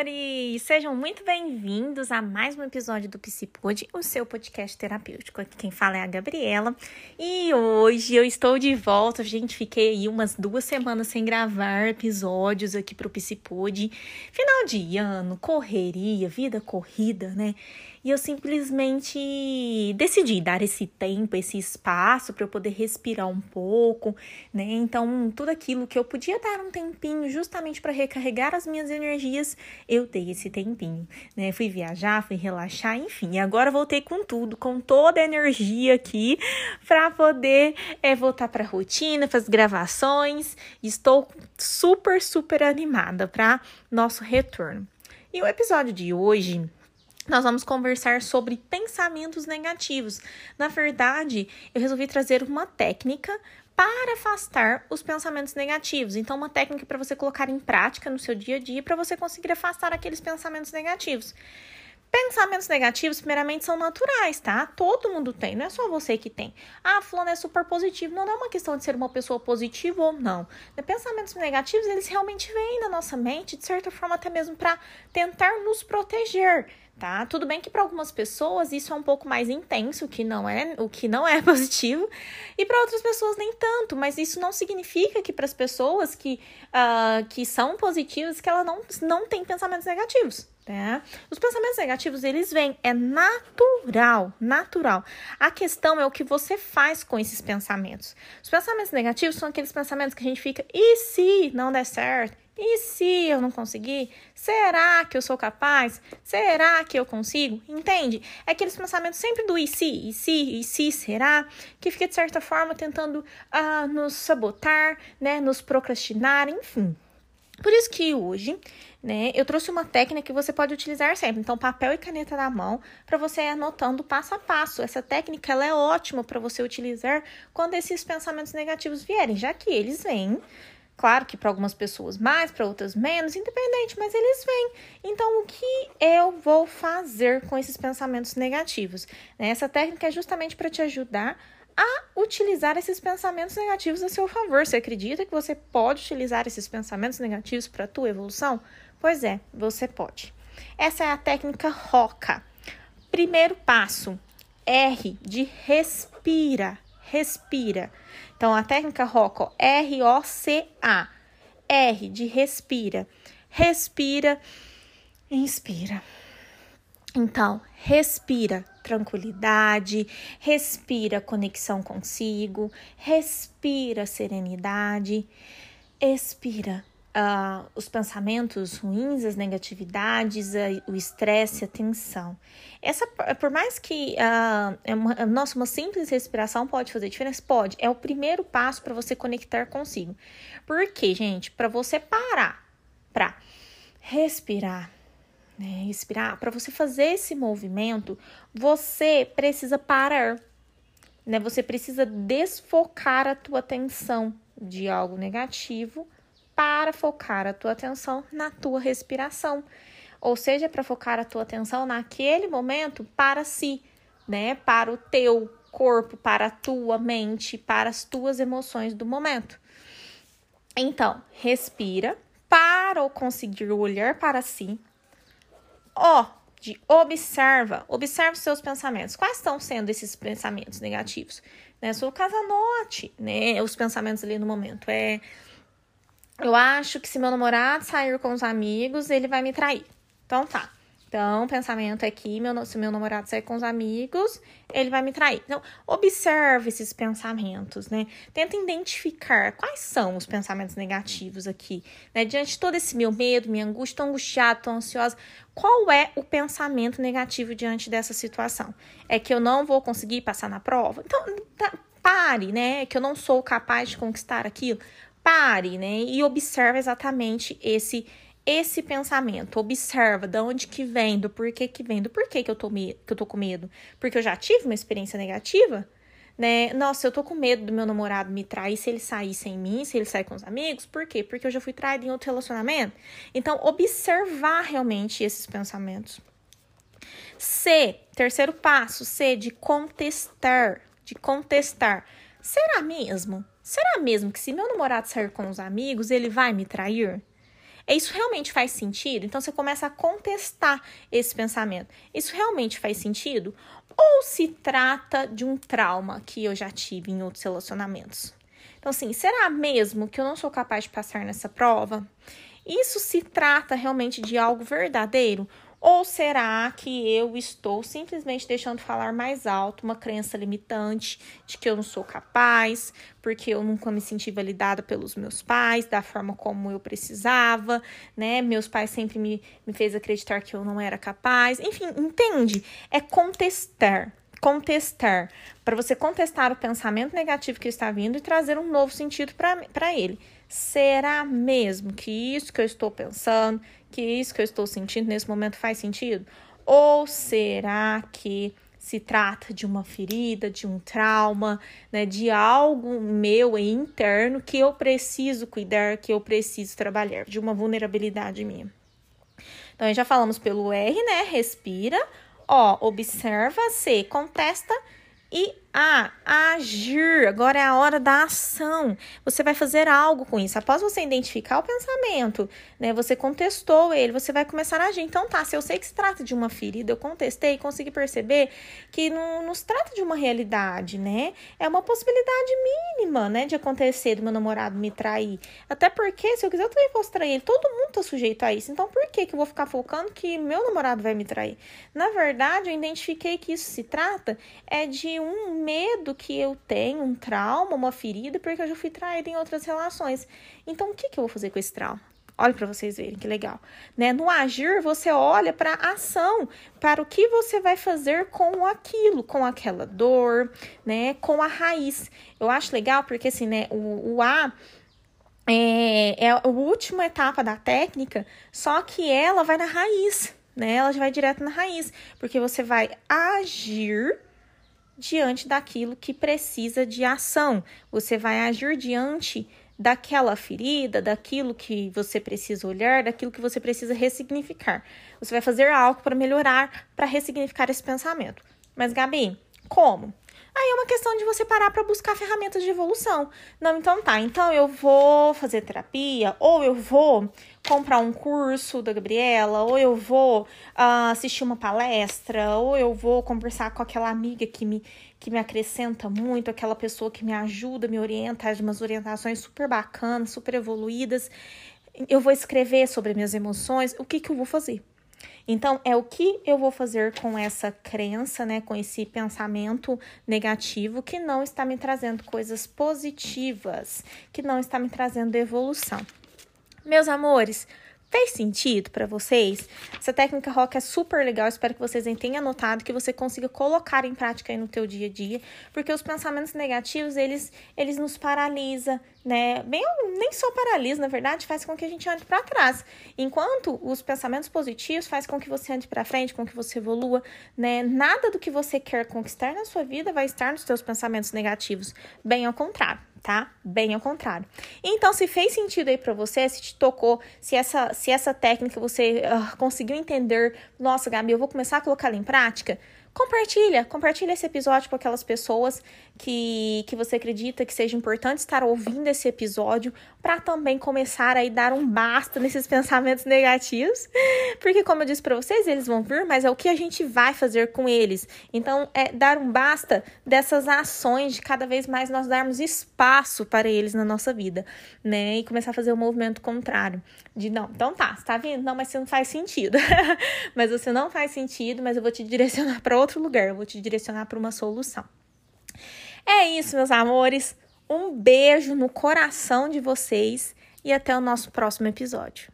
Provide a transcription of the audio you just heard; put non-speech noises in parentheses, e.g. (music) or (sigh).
amores! Sejam muito bem-vindos a mais um episódio do Psipod, o seu podcast terapêutico. Aqui quem fala é a Gabriela e hoje eu estou de volta. Gente, fiquei aí umas duas semanas sem gravar episódios aqui pro Psipod. Final de ano, correria, vida corrida, né? E eu simplesmente decidi dar esse tempo, esse espaço para eu poder respirar um pouco, né? Então, tudo aquilo que eu podia dar um tempinho justamente para recarregar as minhas energias, eu dei esse tempinho, né? Fui viajar, fui relaxar, enfim. E agora voltei com tudo, com toda a energia aqui para poder é, voltar para a rotina, as gravações. Estou super, super animada para nosso retorno. E o episódio de hoje nós vamos conversar sobre pensamentos negativos. Na verdade, eu resolvi trazer uma técnica para afastar os pensamentos negativos. Então, uma técnica para você colocar em prática no seu dia a dia para você conseguir afastar aqueles pensamentos negativos. Pensamentos negativos, primeiramente, são naturais, tá? Todo mundo tem, não é só você que tem. Ah, fulano é super positivo. Não, não é uma questão de ser uma pessoa positiva ou não. Pensamentos negativos, eles realmente vêm na nossa mente, de certa forma, até mesmo para tentar nos proteger tá? Tudo bem que para algumas pessoas isso é um pouco mais intenso, que não é, o que não é (laughs) positivo, e para outras pessoas nem tanto, mas isso não significa que para as pessoas que, uh, que são positivas que ela não, não tem pensamentos negativos. Tá? Os pensamentos negativos, eles vêm, é natural, natural. A questão é o que você faz com esses pensamentos. Os pensamentos negativos são aqueles pensamentos que a gente fica, e se não der certo? E se eu não conseguir? Será que eu sou capaz? Será que eu consigo? Entende? É aqueles pensamentos sempre do e se, e se, e se, será? Que fica de certa forma tentando uh, nos sabotar, né? Nos procrastinar, enfim. Por isso que hoje, né, eu trouxe uma técnica que você pode utilizar sempre. Então, papel e caneta na mão, para você ir anotando passo a passo. Essa técnica ela é ótima para você utilizar quando esses pensamentos negativos vierem, já que eles vêm Claro que para algumas pessoas mais, para outras menos, independente, mas eles vêm. Então, o que eu vou fazer com esses pensamentos negativos? Né, essa técnica é justamente para te ajudar a utilizar esses pensamentos negativos a seu favor. Você acredita que você pode utilizar esses pensamentos negativos para a tua evolução? Pois é, você pode. Essa é a técnica ROCA. Primeiro passo, R de respira respira. Então, a técnica ROCA, R-O-C-A. R de respira. Respira, inspira. Então, respira tranquilidade, respira conexão consigo, respira serenidade, expira uh, os pensamentos ruins, as negatividades, uh, o estresse, a tensão. Essa, por mais que uh, é uma, nossa, uma simples respiração pode fazer diferença, pode. É o primeiro passo para você conectar consigo. Por quê, gente? Para você parar, para respirar. Né, respirar, para você fazer esse movimento, você precisa parar, né? Você precisa desfocar a tua atenção de algo negativo para focar a tua atenção na tua respiração. Ou seja, para focar a tua atenção naquele momento para si, né? Para o teu corpo, para a tua mente, para as tuas emoções do momento. Então, respira para conseguir olhar para si. Ó, de observa, observa os seus pensamentos. Quais estão sendo esses pensamentos negativos? Né? Sua casa note, né? Os pensamentos ali no momento. É eu acho que se meu namorado sair com os amigos, ele vai me trair. Então tá. Então, pensamento aqui, meu, se meu namorado sair com os amigos, ele vai me trair. Então, observe esses pensamentos, né? Tenta identificar quais são os pensamentos negativos aqui, né? Diante de todo esse meu medo, minha angústia, tão angustiado, tão ansiosa, qual é o pensamento negativo diante dessa situação? É que eu não vou conseguir passar na prova? Então, tá, pare, né? Que eu não sou capaz de conquistar aquilo pare, né, e observe exatamente esse esse pensamento. Observa de onde que vem, do porquê que vem, do porquê que eu tô, me, que eu tô com medo. Porque eu já tive uma experiência negativa, né? Nossa, eu tô com medo do meu namorado me trair se ele sair sem mim, se ele sair com os amigos. Por quê? Porque eu já fui traída em outro relacionamento. Então, observar realmente esses pensamentos. C, terceiro passo, C, de contestar. De contestar. Será mesmo? Será mesmo que se meu namorado sair com os amigos, ele vai me trair? É isso realmente faz sentido? Então você começa a contestar esse pensamento. Isso realmente faz sentido? Ou se trata de um trauma que eu já tive em outros relacionamentos? Então, assim, será mesmo que eu não sou capaz de passar nessa prova? Isso se trata realmente de algo verdadeiro? Ou será que eu estou simplesmente deixando falar mais alto uma crença limitante de que eu não sou capaz, porque eu nunca me senti validada pelos meus pais da forma como eu precisava, né? Meus pais sempre me, me fez acreditar que eu não era capaz. Enfim, entende? É contestar contestar, para você contestar o pensamento negativo que está vindo e trazer um novo sentido para ele. Será mesmo que isso que eu estou pensando, que isso que eu estou sentindo nesse momento faz sentido? Ou será que se trata de uma ferida, de um trauma, né, de algo meu interno que eu preciso cuidar, que eu preciso trabalhar, de uma vulnerabilidade minha? Então, já falamos pelo R, né? Respira. Ó, observa, C, contesta e a, agir. Agora é a hora da ação. Você vai fazer algo com isso. Após você identificar o pensamento, né? Você contestou ele, você vai começar a agir. Então tá, se eu sei que se trata de uma ferida, eu contestei, consegui perceber que não, se trata de uma realidade, né? É uma possibilidade mínima, né? De acontecer do meu namorado me trair. Até porque, se eu quiser, eu também posso trair ele. Todo mundo tá sujeito a isso. Então por que que eu vou ficar focando que meu namorado vai me trair? Na verdade, eu identifiquei que isso se trata é de um medo que eu tenho, um trauma, uma ferida, porque eu já fui traída em outras relações. Então, o que, que eu vou fazer com esse trauma? Olha para vocês verem que legal, né? No agir, você olha para ação, para o que você vai fazer com aquilo, com aquela dor, né? Com a raiz. Eu acho legal porque assim, né? O, o A é, é a última etapa da técnica, só que ela vai na raiz, né? Ela já vai direto na raiz, porque você vai agir diante daquilo que precisa de ação. Você vai agir diante daquela ferida, daquilo que você precisa olhar, daquilo que você precisa ressignificar. Você vai fazer algo para melhorar, para ressignificar esse pensamento. Mas, Gabi, como? Aí é uma questão de você parar para buscar ferramentas de evolução. Não, então tá. Então eu vou fazer terapia, ou eu vou comprar um curso da Gabriela, ou eu vou uh, assistir uma palestra, ou eu vou conversar com aquela amiga que me, que me acrescenta muito, aquela pessoa que me ajuda, me orienta, de umas orientações super bacanas, super evoluídas. Eu vou escrever sobre minhas emoções. O que, que eu vou fazer? Então, é o que eu vou fazer com essa crença, né, com esse pensamento negativo que não está me trazendo coisas positivas, que não está me trazendo evolução. Meus amores, Fez sentido para vocês? Essa técnica rock é super legal, espero que vocês tenham notado, que você consiga colocar em prática aí no teu dia a dia, porque os pensamentos negativos, eles, eles nos paralisa, né? Bem, nem só paralisa, na verdade, faz com que a gente ande para trás. Enquanto os pensamentos positivos faz com que você ande para frente, com que você evolua, né? Nada do que você quer conquistar na sua vida vai estar nos seus pensamentos negativos, bem ao contrário tá? Bem ao contrário. Então, se fez sentido aí para você, se te tocou, se essa, se essa técnica você uh, conseguiu entender, nossa, Gabi, eu vou começar a colocá-la em prática, compartilha, compartilha esse episódio com aquelas pessoas que, que você acredita que seja importante estar ouvindo esse episódio para também começar a dar um basta nesses (laughs) pensamentos negativos, porque como eu disse para vocês, eles vão vir, mas é o que a gente vai fazer com eles. Então, é dar um basta dessas ações de cada vez mais nós darmos espaço para eles na nossa vida, né? E começar a fazer o um movimento contrário de não, então tá, você tá vindo, não, mas você não faz sentido. (laughs) mas você não faz sentido, mas eu vou te (laughs) direcionar para outro lugar, eu vou te direcionar para uma solução. É isso, meus amores. Um beijo no coração de vocês e até o nosso próximo episódio.